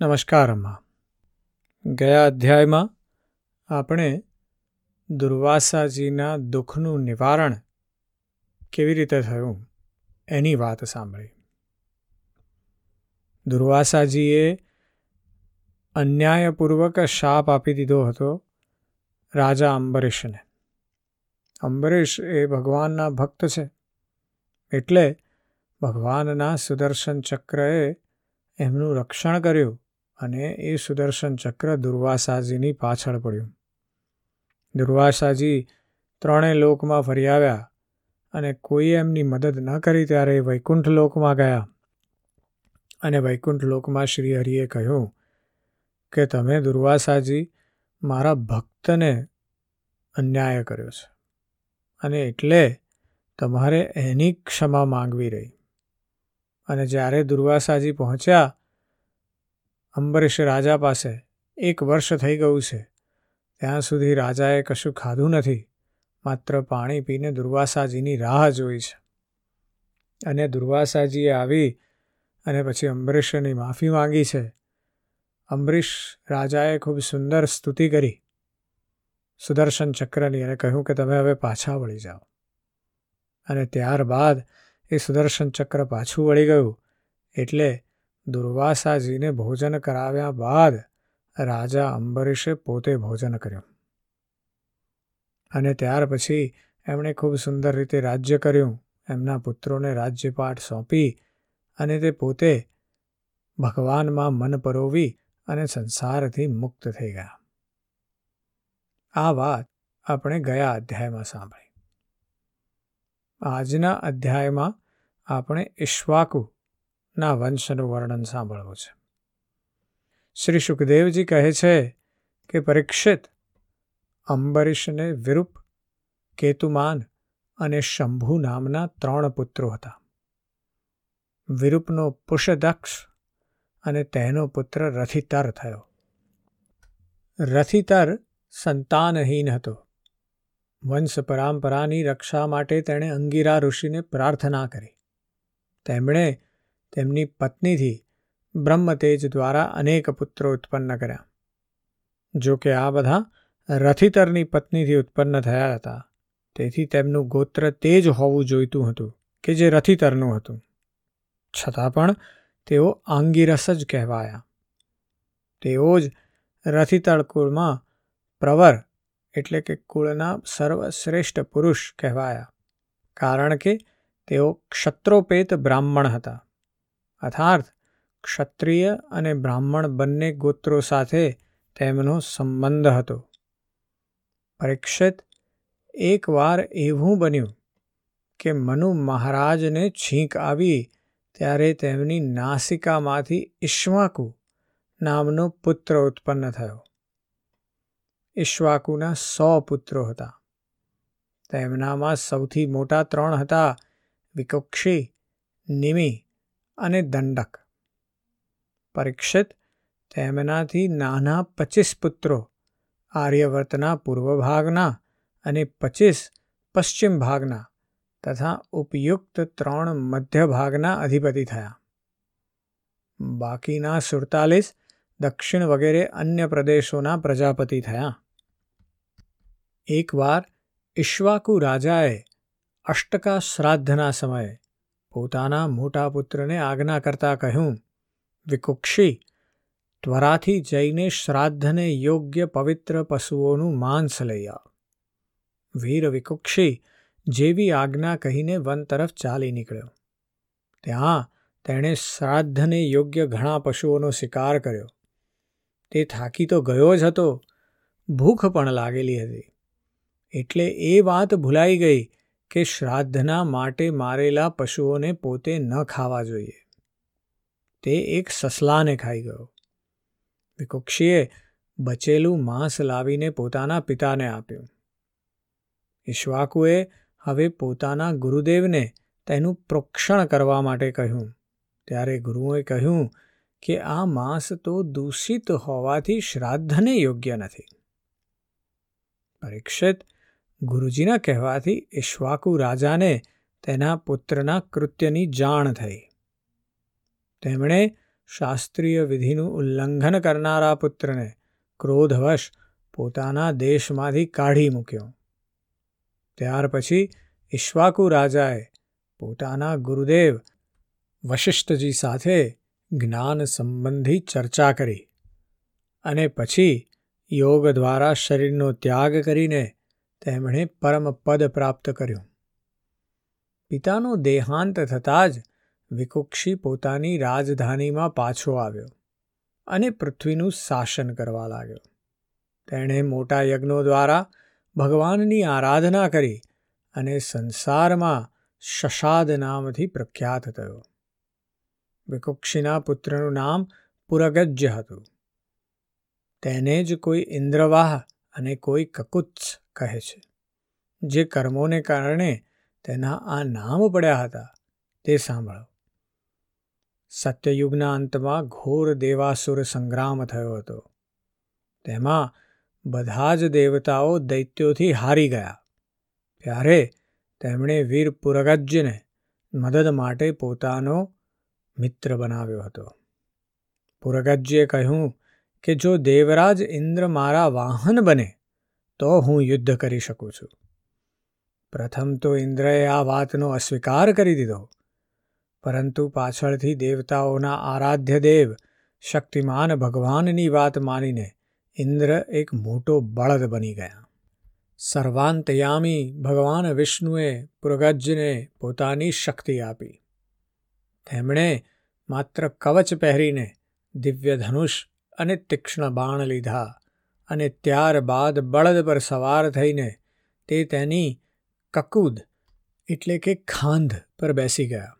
નમસ્કાર અમ્મા ગયા અધ્યાયમાં આપણે દુર્વાસાજીના દુઃખનું નિવારણ કેવી રીતે થયું એની વાત સાંભળી. દુર્વાસાજીએ અન્યાયપૂર્વક શાપ આપી દીધો હતો રાજા અંબરીશને. અંબરીશ એ ભગવાનના ભક્ત છે એટલે ભગવાનના સુદર્શન ચક્રએ એમનું રક્ષણ કર્યું અને એ સુદર્શન ચક્ર દુર્વાસાજીની પાછળ પડ્યું. દુર્વાસાજી ત્રણેય લોકમાં ફરી આવ્યા અને કોઈએ એમની મદદ ન કરી ત્યારે વૈકુંઠ લોકમાં ગયા. અને વૈકુંઠ લોકમાં શ્રી હરિએ કહ્યું કે, તમે દુર્વાસાજી મારા ભક્તને અન્યાય કર્યો છે અને એટલે તમારે એની ક્ષમા માંગવી રહી. અને જ્યારે દુર્વાસાજી પહોંચ્યા અંબરીશ રાજા પાસે એક વર્ષ થઈ ગયું છે. ત્યાં સુધી રાજાએ કશું ખાધું નથી, માત્ર પાણી પીને દુર્વાસાજીની રાહ જોઈ છે. અને દુર્વાસાજીએ આવી અને પછી અંબરીશની માફી માંગી છે. અંબરીશ રાજાએ ખૂબ સુંદર સ્તુતિ કરી. સુદર્શન ચક્રની અને કહ્યું કે તમે હવે પાછા વળી જાઓ. અને ત્યારબાદ એ સુદર્શન ચક્ર પાછું વળી ગયું, એટલે દુર્વાસાજીને ભોજન કરાવ્યા બાદ રાજા અંબરીશે પોતે ભોજન કર્યું. અને ત્યાર પછી એમણે ખૂબ સુંદર રીતે રાજ્ય કર્યું, એમના પુત્રોને રાજ્યપાઠ સોંપી અને તે પોતે ભગવાનમાં મન પરોવી અને સંસારથી મુક્ત થઈ ગયા. આ વાત આપણે ગયા અધ્યાયમાં સાંભળી. આજના અધ્યાયમાં આપણે ઈશ્વાકુ ના વંશનું વર્ણન સાંભળવું છે. શ્રી સુખદેવજી કહે છે કે પરીક્ષિત, અંબરીશને વિરૂપ, કેતુમાન અને શંભુ નામના ત્રણ પુત્રો હતા. વિરૂપનો પુષદક્ષ અને તેનો પુત્ર રથિતર થયો. રથિતર સંતાનહીન હતો. વંશ પરંપરાની રક્ષા માટે તેણે અંગીરા ઋષિને પ્રાર્થના કરી. તેમણે તેમની પત્નીથી બ્રહ્મતેજ દ્વારા અનેક પુત્રો ઉત્પન્ન કર્યા. જો કે આ બધા રથિતરની પત્નીથી ઉત્પન્ન થયા હતા. તેથી તેમનું ગોત્ર તેજ હોવું જોઈતું હતું કે જે રથિતરનું હતું. છતાં પણ તેઓ આંગીરસ જ કહેવાયા. તેઓ જ રથિતળ કુળમાં પ્રવર એટલે કે કુળના સર્વશ્રેષ્ઠ પુરુષ કહેવાયા. કારણ કે તેઓ ક્ષત્રોપેત બ્રાહ્મણ હતા. અર્થાત ક્ષત્રિય અને બ્રાહ્મણ બંને ગોત્રો સાથે તેમનો સંબંધ હતો. પરીક્ષિત એકવાર એવું બન્યું કે મનુ મહારાજને છીંક આવી ત્યારે તેમની નાસિકામાંથી ઈશ્વાકુ નામનો પુત્ર ઉત્પન્ન થયો. ઈશ્વાકુના સો પુત્રો હતા. તેમનામાં સૌથી મોટા ત્રણ હતા વિકક્ષી, નિમિ અને દંડક. પરીક્ષિત, તેમનાથી નાના પચીસ પુત્રો, આર્યવર્તના પૂર્વ ભાગના અને પચીસ પશ્ચિમ ભાગના તથા ઉપયુક્ત ત્રણ મધ્ય ભાગના અધિપતિ થયા. બાકીના સુડતાલીસ દક્ષિણ વગેરે અન્ય પ્રદેશોના પ્રજાપતિ થયા. એકવાર ઈશ્વાકુ રાજાએ અષ્ટકા શ્રાદ્ધના સમયે પોતાના મોટા પુત્રને આજ્ઞા કરતા કહ્યું, વિકુક્ષી, ત્વરાથી જઈને શ્રાદ્ધને યોગ્ય પવિત્ર પશુઓનું માંસ લઈ આવ. વીર વિકુક્ષી, જેવી આજ્ઞા કહીને વન તરફ ચાલી નીકળ્યો. ત્યાં તેણે શ્રાદ્ધને યોગ્ય ઘણા પશુઓનો શિકાર કર્યો. તે થાકી તો ગયો જ હતો. ભૂખ પણ લાગેલી હતી. એટલે એ વાત ભૂલાઈ ગઈ કે શ્રાદ્ધના માટે મારેલા પશુઓને પોતે ન ખાવા જોઈએ. તે એક સસલાને ખાઈ ગયો. વિકુક્ષીએ બચેલું માંસ લાવીને પોતાના પિતાને આપ્યું. ઈશ્વાકુએ હવે પોતાના ગુરુદેવને તેનું પ્રોક્ષણ કરવા માટે કહ્યું. ત્યારે ગુરુએ કહ્યું કે આ માંસ તો દૂષિત હોવાથી શ્રાદ્ધને યોગ્ય નથી. પરીક્ષિત ગુરુજીના કહેવાથી ઈશ્વાકુ રાજાને તેના પુત્રના કૃત્યની જાણ થઈ. તેમણે શાસ્ત્રીય વિધિનું ઉલ્લંઘન કરનારા પુત્રને ક્રોધવશ પોતાના દેશમાંથી કાઢી મૂક્યો. ત્યાર પછી ઈશ્વાકુ રાજાએ પોતાના ગુરુદેવ વશિષ્ઠજી સાથે જ્ઞાન સંબંધી ચર્ચા કરી અને પછી યોગ દ્વારા શરીરનો ત્યાગ કરીને તેમણે પરમ પદ પ્રાપ્ત કર્યું. પિતાનો દેહાંત થતાં જ વિકુક્ષી પોતાની રાજધાનીમાં પાછો આવ્યો અને પૃથ્વીનું શાસન કરવા લાગ્યો. તેણે મોટા યજ્ઞો દ્વારા ભગવાનની આરાધના કરી અને સંસારમાં શશાદ નામથી પ્રખ્યાત થયો. વિકુક્ષીના પુત્રનું નામ પુરગજ્ય હતું. તેને જ કોઈ ઇન્દ્રવાહ અને કોઈ કકુત્સ કહે છે. જે કર્મોને કારણે તેના આ નામ પડ્યા હતા, તે સાંભળો. સત્યયુગના અંતમાં ઘોર દેવાસુર સંગ્રામ થયો હતો. તેમાં બધા જ દેવતાઓ દૈત્યોથી હારી ગયા. ત્યારે તેમણે વીર પુરગજ્યને મદદ માટે પોતાનો મિત્ર બનાવ્યો હતો. પુરગજ્યે કહ્યું કે જો દેવરાજ ઇન્દ્ર મારા વાહન બને, તો હું યુદ્ધ કરી શકું છું. પ્રથમ તો ઇન્દ્રએ આ વાતનો અસ્વીકાર કરી દીધો. પરંતુ પાછળથી દેવતાઓના આરાધ્ય દેવ શક્તિમાન ભગવાનની વાત માનીને ઇન્દ્ર એક મોટો બળદ બની ગયા. સર્વાંતયામી ભગવાન વિષ્ણુએ પુરગજ્યને પોતાની શક્તિ આપી. તેમણે માત્ર કવચ પહેરીને દિવ્ય ધનુષ અને તીક્ષ્ણ બાણ લીધા અને ત્યારબાદ બળદ પર સવાર થઈને તે તેની કકુદ એટલે કે ખાંધ પર બેસી ગયા.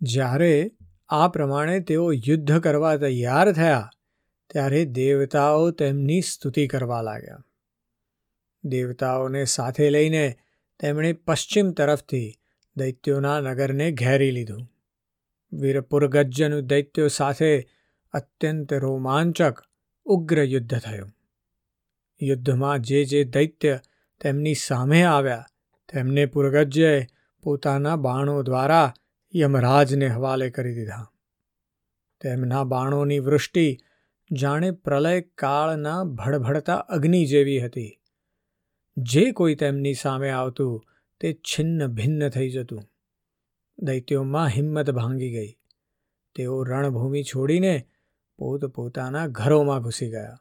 જ્યારે આ પ્રમાણે તેઓ યુદ્ધ કરવા તૈયાર થયા, ત્યારે દેવતાઓ તેમની સ્તુતિ કરવા લાગ્યા. દેવતાઓને સાથે લઈને તેમણે પશ્ચિમ તરફથી દૈત્યોના નગરને ઘેરી લીધું. વીરપુરગજ્જનું દૈત્યો સાથે અત્યંત રોમાંચક ઉગ્ર યુદ્ધ થયું. યુદ્ધમાં જે જે દૈત્ય તેમની સામે આવ્યા, તેમને પુરગજ્યએ પોતાના બાણો દ્વારા યમરાજને હવાલે કરી દીધા. તેમના બાણોની વૃષ્ટિ જાણે પ્રલય કાળના ભડભડતા અગ્નિ જેવી હતી. જે કોઈ તેમની સામે આવતું, તે છિન્ન ભિન્ન થઈ જતું. દૈત્યોમાં હિંમત ભાંગી ગઈ. તેઓ રણભૂમિ છોડીને પોતપોતાના ઘરોમાં ઘૂસી ગયા.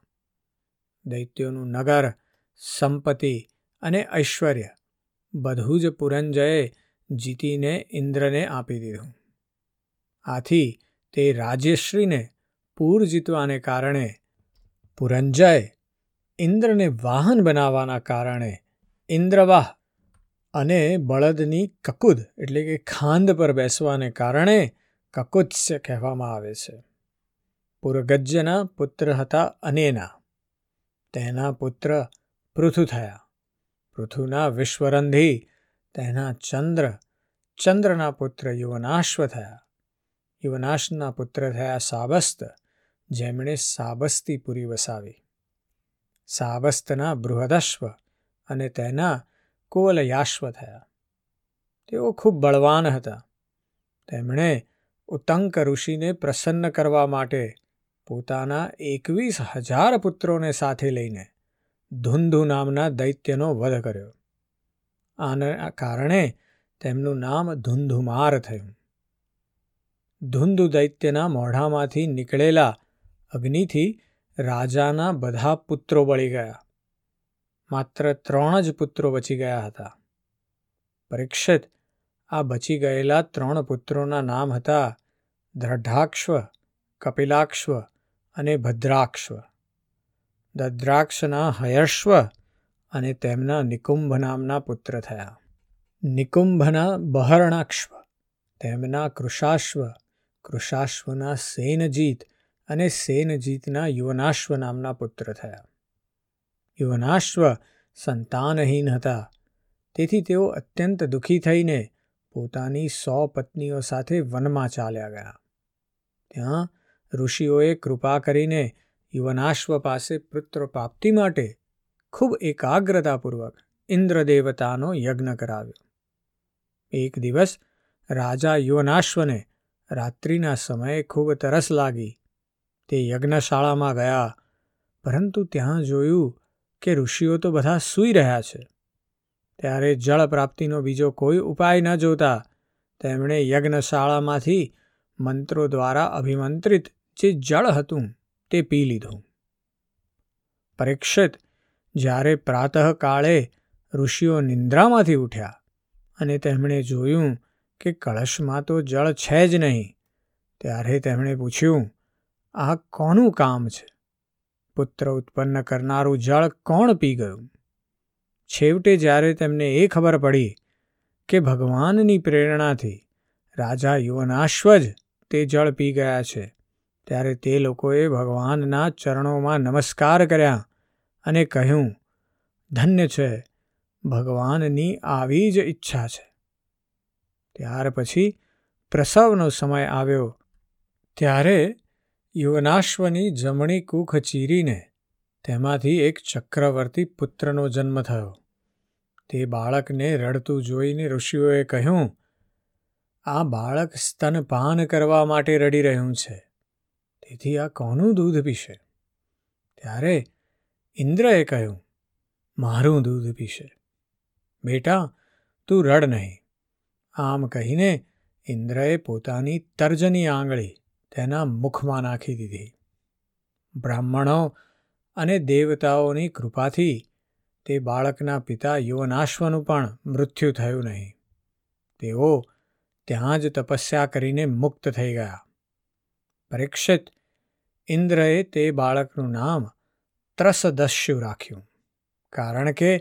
દૈત્યોનું નગર, સંપત્તિ અને ઐશ્વર્ય બધું જ પુરંજયે જીતીને ઇન્દ્રને આપી દીધું. આથી તે રાજ્યશ્રીને પૂર જીતવાને કારણે પુરંજય ઇન્દ્રને વાહન બનાવવાના કારણે ઇન્દ્રવાહ અને બળદની કકુદ એટલે કે ખાંદ પર બેસવાને કારણે કકુત્સ્ય કહેવામાં આવે છે. પુરગજ્યના પુત્ર હતા અનેના. તેના પુત્ર પૃથુ થયા. પૃથુના વિશ્વરંધી તેના ચંદ્ર, ચંદ્રના પુત્ર યુવનાશ્વ થયા. યુવનાશના પુત્ર થયા સાબસ્ત જેમણે સાબસ્તીપુરી વસાવી. સાબસ્તના બૃહદશ્વ અને તેના કોલયાશ્વ થયા. તેઓ ખૂબ બળવાન હતા. તેમણે ઉતંક ઋષિને પ્રસન્ન કરવા માટે પોતાના એકવીસ હજાર પુત્રોને સાથે લઈને ધુંધુ નામના દૈત્યનો વધ કર્યો. આના કારણે તેમનું નામ ધુંધુમાર થયું. ધુંધુ દૈત્યના મોઢામાંથી નીકળેલા અગ્નિથી રાજાના બધા પુત્રો બળી ગયા. માત્ર ત્રણ જ પુત્રો બચી ગયા હતા. પરીક્ષિત આ બચી ગયેલા ત્રણ પુત્રોના નામ હતા દ્રઢાક્ષ્વ, કપિલાક્ષવ અને ભદ્રાક્ષ્વ દદ્રાક્ષના હયશ્વ અને તેમના નિકુંભ નામના પુત્ર થયા. નિકુંભના બહરણાક્ષ્વ તેમના કૃષાશ્વ, કૃષાશ્વના સેનજીત અને સેનજીતના યુવનાશ્વ નામના પુત્ર થયા. યુવનાશ્વ સંતાનહીન હતા. તેથી તેઓ અત્યંત દુઃખી થઈને પોતાની સો પત્નીઓ સાથે વનમાં ચાલ્યા ગયા. ત્યાં ઋષિઓએ કૃપા કરીને યુવનાશ્વ પાસે પુત્ર પ્રાપ્તિ માટે ખૂબ એકાગ્રતાપૂર્વક ઇન્દ્રદેવતાનો યજ્ઞ કરાવ્યો. એક દિવસ રાજા યુવનાશ્વને રાત્રિના સમયે ખૂબ તરસ લાગી. તે યજ્ઞશાળામાં ગયા, પરંતુ ત્યાં જોયું કે ઋષિઓ તો બધા સૂઈ રહ્યા છે. ત્યારે જળ પ્રાપ્તિનો બીજો કોઈ ઉપાય ન જોતા તેમણે યજ્ઞશાળામાંથી મંત્રો દ્વારા અભિમંત્રિત જે જળ હતું તે પી લીધું. પરીક્ષિત જ્યારે પ્રાતઃકાળે ઋષિઓ નિંદ્રામાંથી ઉઠ્યા અને તેમણે જોયું કે કળશમાં તો જળ છે જ નહીં, ત્યારે તેમણે પૂછ્યું, આ કોનું કામ છે? પુત્ર ઉત્પન્ન કરનારું જળ કોણ પી ગયું? છેવટે જ્યારે તેમને એ ખબર પડી કે ભગવાનની પ્રેરણાથી રાજા યુવનાશ્વ જ તે જળ પી ગયા છે. ત્યારે તે લોકોએ ભગવાનના ચરણોમાં નમસ્કાર કર્યા અને કહ્યું, ધન્ય છે, ભગવાનની આવી જ ઈચ્છા છે. ત્યાર પછી પ્રસવનો સમય આવ્યો. ત્યારે યુવનાશ્વની જમણી કૂખ ચીરીને તેમાંથી એક ચક્રવર્તી પુત્રનો જન્મ થયો. તે બાળકને રડતું જોઈને ઋષિઓએ કહ્યું આ બાળક સ્તનપાન કરવા માટે રડી રહ્યું છે. તેથી આ કોનું દૂધ પીશે? ત્યારે ઇન્દ્રએ કહ્યું, મારું દૂધ પીશે. બેટા, તું રડ નહીં. આમ કહીને ઇન્દ્રએ પોતાની તર્જની આંગળી તેના મુખમાં નાખી દીધી. બ્રાહ્મણો અને દેવતાઓની કૃપાથી તે બાળકના પિતા યુવનાશ્વનું પણ મૃત્યુ થયું નહીં. તેઓ ત્યાં જ તપસ્યા કરીને મુક્ત થઈ ગયા. પરીક્ષિત ઇન્દ્રએ તે બાળકનું નામ ત્રસદસ્યુ રાખ્યું, કારણ કે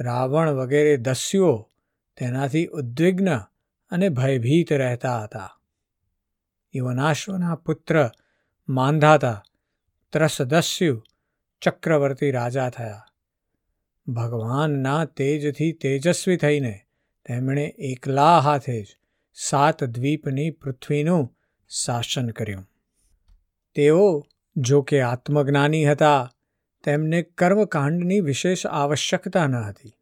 રાવણ વગેરે દસ્યુઓ તેનાથી ઉદ્વિગ્ન અને ભયભીત રહેતા હતા. યુવનાશ્વના પુત્ર માંધાતા ત્રસદસ્યુ ચક્રવર્તી રાજા થયા. ભગવાનના તેજથી તેજસ્વી થઈને તેમણે એકલા હાથે જ સાત દ્વીપની પૃથ્વીનું શાસન કર્યું. તેઓ જો કે આત્મજ્ઞાની હતા, તેમને કર્મકાંડની વિશેષ આવશ્યકતા ન હતી.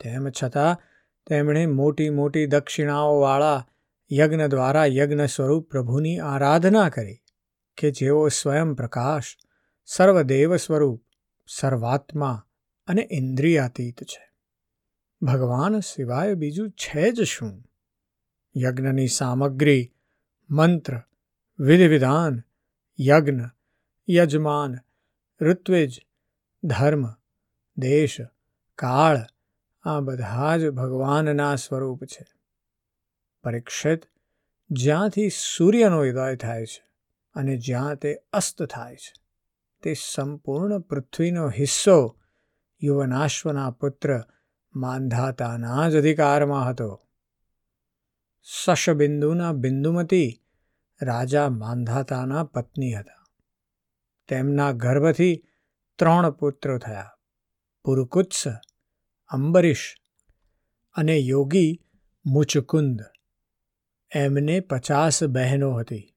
તેમ છતાં, તેમણે મોટી મોટી દક્ષિણાઓવાળા યજ્ઞ દ્વારા યજ્ઞ સ્વરૂપ પ્રભુની આરાધના કરી કે જેઓ સ્વયં પ્રકાશ, સર્વદેવ સ્વરૂપ, સર્વાત્મા અને ઇન્દ્રિયાતીત છે. ભગવાન સિવાય બીજું છે જ શું? યજ્ઞની સામગ્રી, મંત્ર, વિધિવિધાન, યજ્ઞ, યજમાન, ઋત્વિજ, ધર્મ, દેશ, કાળ, આ બધા જ ભગવાનના સ્વરૂપ છે. પરીક્ષિત, જ્યાંથી સૂર્યનો ઉદય થાય છે અને જ્યાં તે અસ્ત થાય છે, તે સંપૂર્ણ પૃથ્વીનો હિસ્સો યુવનાશ્વના પુત્ર માંધાતાના જ અધિકારમાં હતો. શશબિંદુના બિંદુમતી રાજા માંધાતાના પત્ની હતા. તેમના ગર્ભથી ત્રણ પુત્રો થયા, પુરુકુત્સ, અંબરીશ અને યોગી મુચકુંદ. એમને પચાસ બહેનો હતી.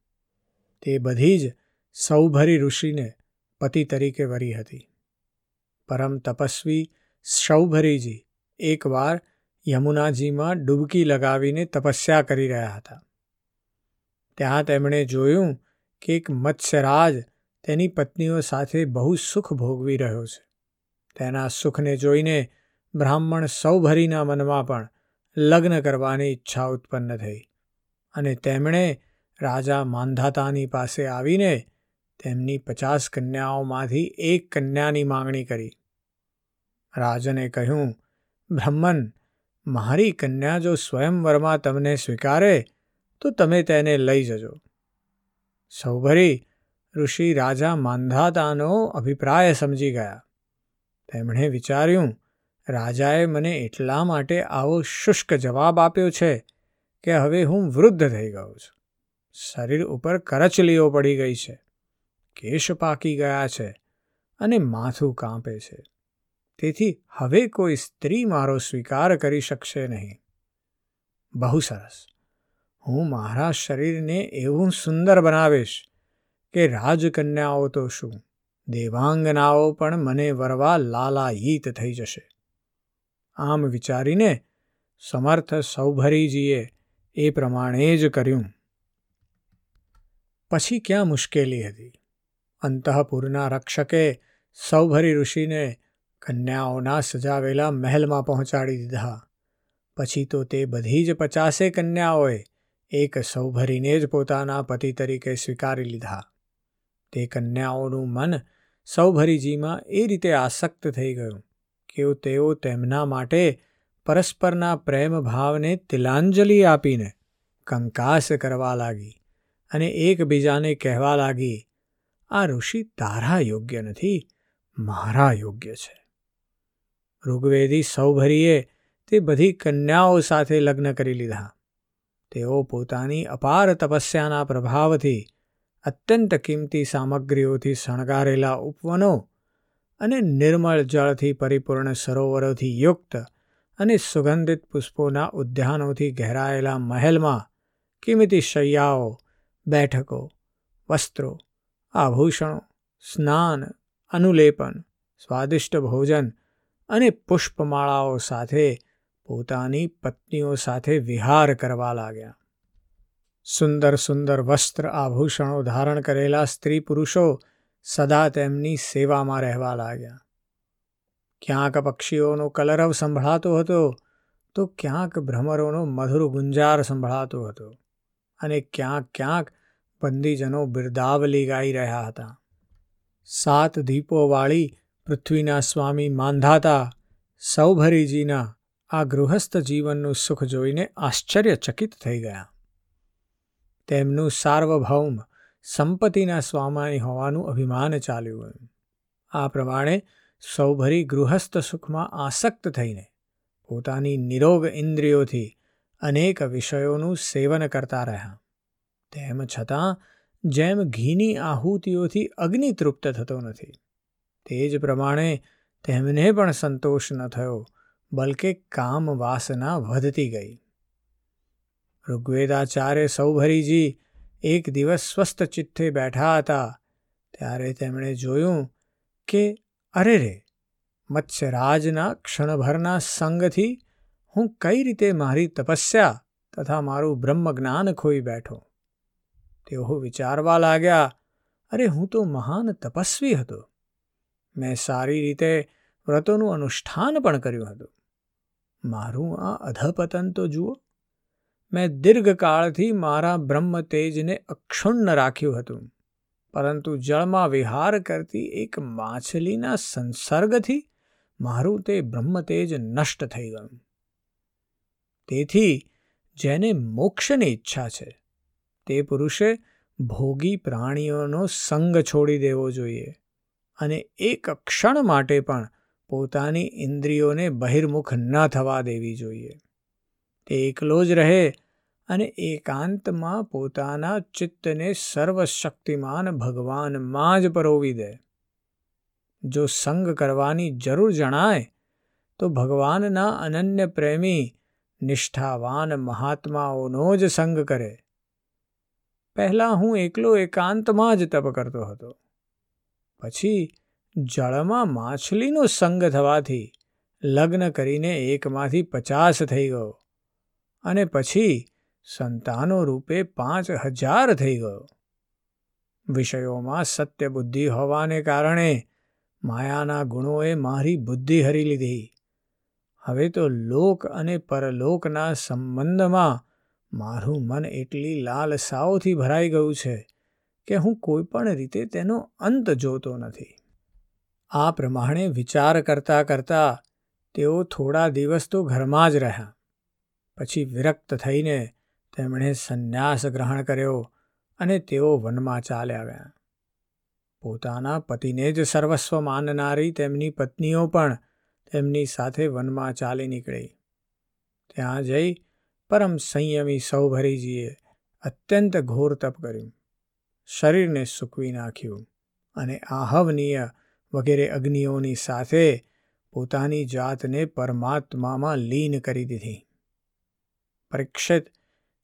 તે બધી જ સૌભરી ઋષિને પતિ તરીકે વરી હતી. પરમ તપસ્વી સૌભરીજી એકવાર યમુનાજીમાં ડૂબકી લગાવીને તપસ્યા કરી રહ્યા હતા. ત્યાં તેમણે જોયું કે એક મત્સ્યરાજ તેની પત્નીઓ સાથે બહુ સુખ ભોગવી રહ્યો છે. તેના સુખને જોઈને બ્રાહ્મણ સૌભરીના મનમાં પણ લગ્ન કરવાની ઈચ્છા ઉત્પન્ન થઈ અને તેમણે રાજા માંધાતાની પાસે આવીને તેમની પચાસ કન્યાઓમાંથી એક કન્યાની માંગણી કરી. રાજને કહ્યું બ્રહ્મન મારી કન્યા જો સ્વયંવરમાં તમને સ્વીકારે, તો તમે તેને લઈ જજો. સૌભરી ઋષિ રાજા માંધાતાનો અભિપ્રાય સમજી ગયા. તેમણે વિચાર્યું, રાજાએ મને એટલા માટે આવો શુષ્ક જવાબ આપ્યો છે કે હવે હું વૃદ્ધ થઈ ગયો છું. શરીર ઉપર કરચલીઓ પડી ગઈ છે. કેશ પાકી ગયા છે અને માથું કાંપે છે. તેથી હવે કોઈ સ્ત્રી મારો સ્વીકાર કરી શકશે નહીં. બહુ સરસ. હું મારા શરીરને એવું સુંદર બનાવીશ કે રાજકન્યાઓ તો શું, દેવાંગનાઓ પણ મને વરવા લાલાયીત થઈ જશે. આમ વિચારીને સમર્થ સૌભરીજીએ એ પ્રમાણે જ કર્યું. પછી ક્યાં મુશ્કેલી હતી? અંતઃપુરના રક્ષકે સૌભરી ઋષિને કન્યાઓના સજાવેલા મહેલમાં પહોંચાડી દીધા. પછી તો તે બધી જ પચાસે કન્યાઓએ એક સૌભરીને જ પોતાના પતિ તરીકે સ્વીકારી લીધા. તે કન્યાઓનું મન સૌભરીજીમાં એ રીતે આસક્ત થઈ ગયું કે તેઓ તેમના માટે પરસ્પરના પ્રેમ ભાવને તિલાંજલિ આપીને કંકાસ કરવા લાગી અને એકબીજાને કહેવા લાગી, આ ઋષિ તારા યોગ્ય નથી, મારા યોગ્ય છે. ઋગ્વેદી સૌભરીએ તે બધી કન્યાઓ સાથે લગ્ન કરી લીધા. તેઓ પોતાની અપાર તપસ્યાના પ્રભાવથી અત્યંત કિંમતી સામગ્રીઓથી શણગારેલા ઉપવનો અને નિર્મળ જળથી પરિપૂર્ણ સરોવરોથી યુક્ત અને સુગંધિત પુષ્પોના ઉદ્યાનોથી ઘેરાયેલા મહેલમાં કિંમતી શૈયાઓ, બેઠકો, વસ્ત્રો, આભૂષણો, સ્નાન, અનુલેપન, સ્વાદિષ્ટ ભોજન અને પુષ્પમાળાઓ સાથે પોતાની પત્નીઓ સાથે વિહાર કરવા લાગ્યા. સુંદર સુંદર વસ્ત્ર આભૂષણો ધારણ કરેલા સ્ત્રી પુરુષો સદા તેમની સેવામાં રહેવા લાગ્યા. ક્યાંક પક્ષીઓનો કલરવ સંભળાતો હતો, તો ક્યાંક ભ્રમરોનો મધુર ગુંજાર સંભળાતો હતો અને ક્યાંક ક્યાંક બંદીજનો બિરદાવલી ગાઈ રહ્યા હતા. સાત દીપોવાળી પૃથ્વીના સ્વામી માંધાતા સૌભરીજીના આ ગૃહસ્થ જીવનનું સુખ જોઈને આશ્ચર્યચકિત થઈ ગયા. તેમનું સાર્વભૌમ સંપત્તિના સ્વામી હોવાનું અભિમાન ચાલ્યું. આ પ્રમાણે સૌભરી ગૃહસ્થ સુખમાં આસક્ત થઈને પોતાની નિરોગ ઇન્દ્રિયોથી અનેક વિષયોનું સેવન કરતા રહ્યા. તેમ છતાં જેમ ઘીની આહુતિઓથી અગ્નિ તૃપ્ત થતો નથી તે જ પ્રમાણે તેમને પણ સંતોષ ન થયો, બલકે કામ વાસના વધતી ગઈ. ઋગ્વેદાચાર્ય સૌભરીજી એક દિવસ સ્વસ્થ ચિત્તે બેઠા હતા, ત્યારે તેમણે જોયું કે, અરે રે, મત્સ્યરાજના ક્ષણભરના સંગથી હું કઈ રીતે મારી તપસ્યા તથા મારું બ્રહ્મજ્ઞાન ખોઈ બેઠો? તેઓ વિચારવા લાગ્યા, અરે હું તો મહાન તપસ્વી હતો. મેં સારી રીતે વ્રતોનું અનુષ્ઠાન પણ કર્યું હતું. મારું આ અધપતન તો જુઓ, મેં દીર્ઘકાળથી મારા બ્રહ્મ તેજને અક્ષુણ્ણ રાખ્યું હતું, પરંતુ જળમાં વિહાર કરતી એક માછલીના સંસર્ગથી મારું તે બ્રહ્મ તેજ નષ્ટ થઈ ગયું. તેથી જેને મોક્ષની ઈચ્છા છે, તે પુરુષે ભોગી પ્રાણીઓનો સંગ છોડી દેવો જોઈએ. અને એક ક્ષણ માટે પણ પોતાની ઇન્દ્રિયોને બહિર્મુખ ન થવા દેવી જોઈએ. તે એકલો જ રહે અને એકાંતમાં પોતાના ચિત્તને સર્વશક્તિમાન ભગવાનમાં જ પરોવી દે. જો સંગ કરવાની જરૂર જણાય, તો ભગવાનના અનન્ય પ્રેમી, નિષ્ઠાવાન મહાત્માઓનો જ સંગ કરે. પહેલાં હું એકલો એકાંતમાં જ તપ કરતો હતો. પછી જળમાં માછલીનો સંગ થવાથી લગ્ન કરીને એકમાંથી પચાસ થઈ ગયો અને પછી સંતાનો રૂપે પાંચ હજાર થઈ ગયો. વિષયોમાં સત્ય બુદ્ધિ હોવાને કારણે માયાના ગુણોએ મારી બુદ્ધિ હરી લીધી. હવે તો લોક અને પરલોકના સંબંધમાં મારું મન એટલી લાલસાઓથી ભરાઈ ગયું છે કે હું કોઈ પણ રીતે તેનો અંત જોતો નથી. આ પ્રમાણે વિચાર કરતા કરતા તેઓ થોડા દિવસ તો ઘરમાં જ રહ્યા. પછી વિરક્ત થઈને તેમણે સંન્યાસ ગ્રહણ કર્યો અને તેઓ વનમાં ચાલ્યા ગયા. પોતાના પતિને જ સર્વસ્વ માનનારી તેમની પત્નીઓ પણ તેમની સાથે વનમાં ચાલી નીકળી. ત્યાં જઈ પરમ સંયમી સૌભરીજીએ અત્યંત ઘોર તપ કર્યું. શરીરને સૂકવી નાખ્યું અને આહવનીય વગેરે અગ્નિઓની સાથે પોતાની જાતને પરમાત્મામાં લીન કરી દીધી. પરીક્ષિત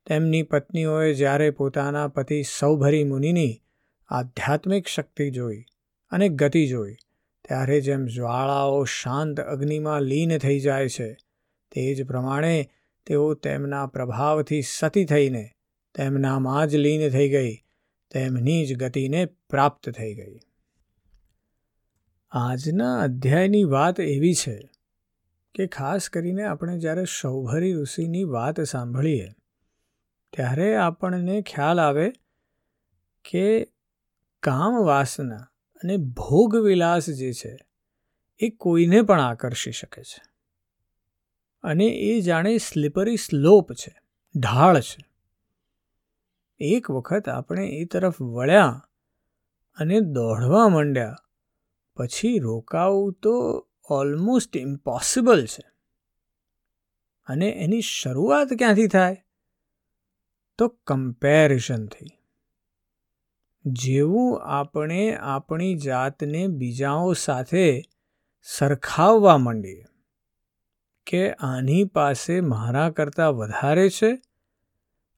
તેમની પત્નીઓએ જ્યારે પોતાના પતિ સૌભરી મુનિની આધ્યાત્મિક શક્તિ જોઈ અને ગતિ જોઈ, ત્યારે જેમ જ્વાળાઓ શાંત અગ્નિમાં લીન થઈ જાય છે, તે જ પ્રમાણે તેઓ તેમના પ્રભાવથી સતી થઈને તેમનામાં જ લીન થઈ ગઈ તેમની જ ગતિને પ્રાપ્ત થઈ ગઈ. આજના અધ્યાયની વાત એવી છે કે ખાસ કરીને આપણે જ્યારે સૌભરી ઋષિની વાત સાંભળીએ, ત્યારે આપણને ખ્યાલ આવે કે કામ વાસના અને ભોગ વિલાસ જે છે, એ કોઈને પણ આકર્ષી શકે છે. અને એ જાણે સ્લીપરી સ્લોપ છે, ઢાળ છે. એક વખત આપણે એ તરફ વળ્યા અને દોડવા માંડ્યા. પછી રોકાવું તો ઓલમોસ્ટ ઇમ્પોસિબલ છે. અને એની શરૂઆત ક્યાંથી થાય? તો કમ્પેરિઝનથી જેવું આપણે આપણી જાતને બીજાઓ સાથે સરખાવવા માંડીએ કે આની પાસે મારા કરતાં વધારે છે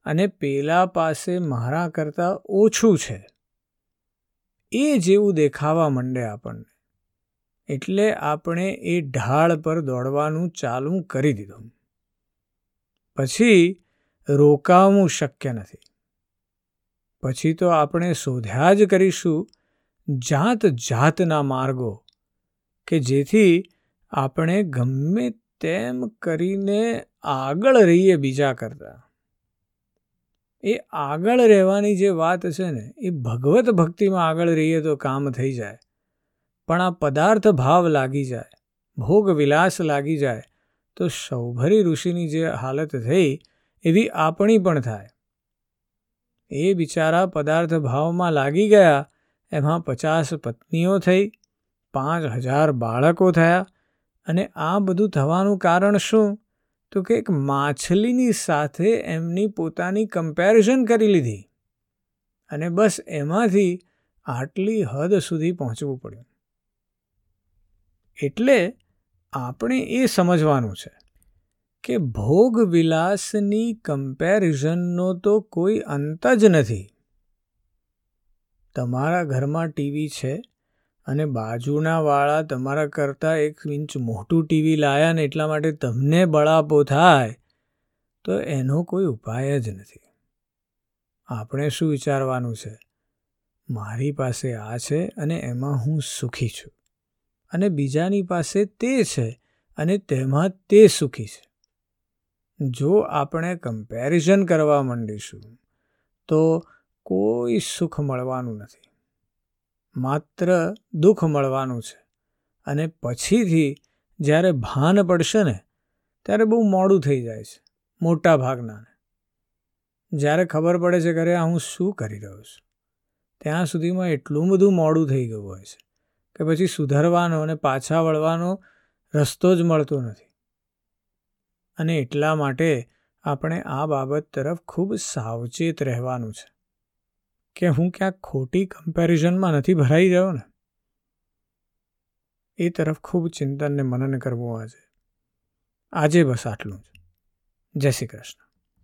અને પેલા પાસે મારા કરતાં ઓછું છે. એ જેવું દેખાવા માંડે આપણને. એટલે આપણે એ ઢાળ પર દોડવાનું ચાલુ કરી દીધું. પછી રોકાવું શક્ય નથી. પછી તો આપણે શોધ્યા જ કરીશું જાત જાતના માર્ગો કે જેથી આપણે ગમે તેમ કરીને આગળ રહીએ બીજા કરતાં. એ આગળ રહેવાની જે વાત છે ને, એ ભગવત ભક્તિમાં આગળ રહીએ તો કામ થઈ જાય. પણ આ પદાર્થ ભાવ લાગી જાય, ભોગ વિલાસ લાગી જાય, તો સૌભરી ઋષિની જે હાલત થઈ, એવી આપણી પણ થાય. એ બિચારા પદાર્થ ભાવમાં લાગી ગયા, એમાં પચાસ પત્નીઓ થઈ, પાંચ હજાર બાળકો થયા, અને આ બધું થવાનું કારણ શું? તો કે એક માછલીની સાથે એમની પોતાની કમ્પેરિઝન કરી લીધી. અને બસ એમાંથી આટલી હદ સુધી પહોંચવું પડ્યું. એટલે આપણે એ સમજવાનું છે કે ભોગ વિલાસની કમ્પેરિઝનનો તો કોઈ અંત જ નથી. તમારા ઘરમાં ટીવી છે અને બાજુના વાળા તમારા કરતાં એક ઇંચ મોટું ટીવી લાયા ને એટલા માટે તમને બળાપો થાય, તો એનો કોઈ ઉપાય જ નથી. આપણે શું વિચારવાનું છે? મારી પાસે આ છે અને એમાં હું સુખી છું. અને બીજાની પાસે તે છે અને તેમાં તે સુખી છે. જો આપણે કમ્પેરિઝન કરવા માંડીશું, તો કોઈ સુખ મળવાનું નથી. માત્ર દુઃખ મળવાનું છે. અને પછીથી જ્યારે ભાન પડશે ને, ત્યારે બહુ મોડું થઈ જાય છે, મોટા ભાગનાને. જ્યારે ખબર પડે છે કે હું શું કરી રહ્યો છું, ત્યાં સુધીમાં એટલું બધું મોડું થઈ ગયું હોય છે કે પછી સુધરવાનો અને પાછા વળવાનો રસ્તો જ મળતો નથી. અને એટલા માટે આપણે આ બાબત તરફ ખૂબ સાવચેત રહેવાનું છે. કે હું ક્યાંક ખોટી કમ્પેરિઝનમાં નથી ભરાઈ ગયો ને? એ તરફ ખૂબ ચિંતનને મનન કરવું આજે. આજે બસ આટલું જ. જય શ્રી કૃષ્ણ.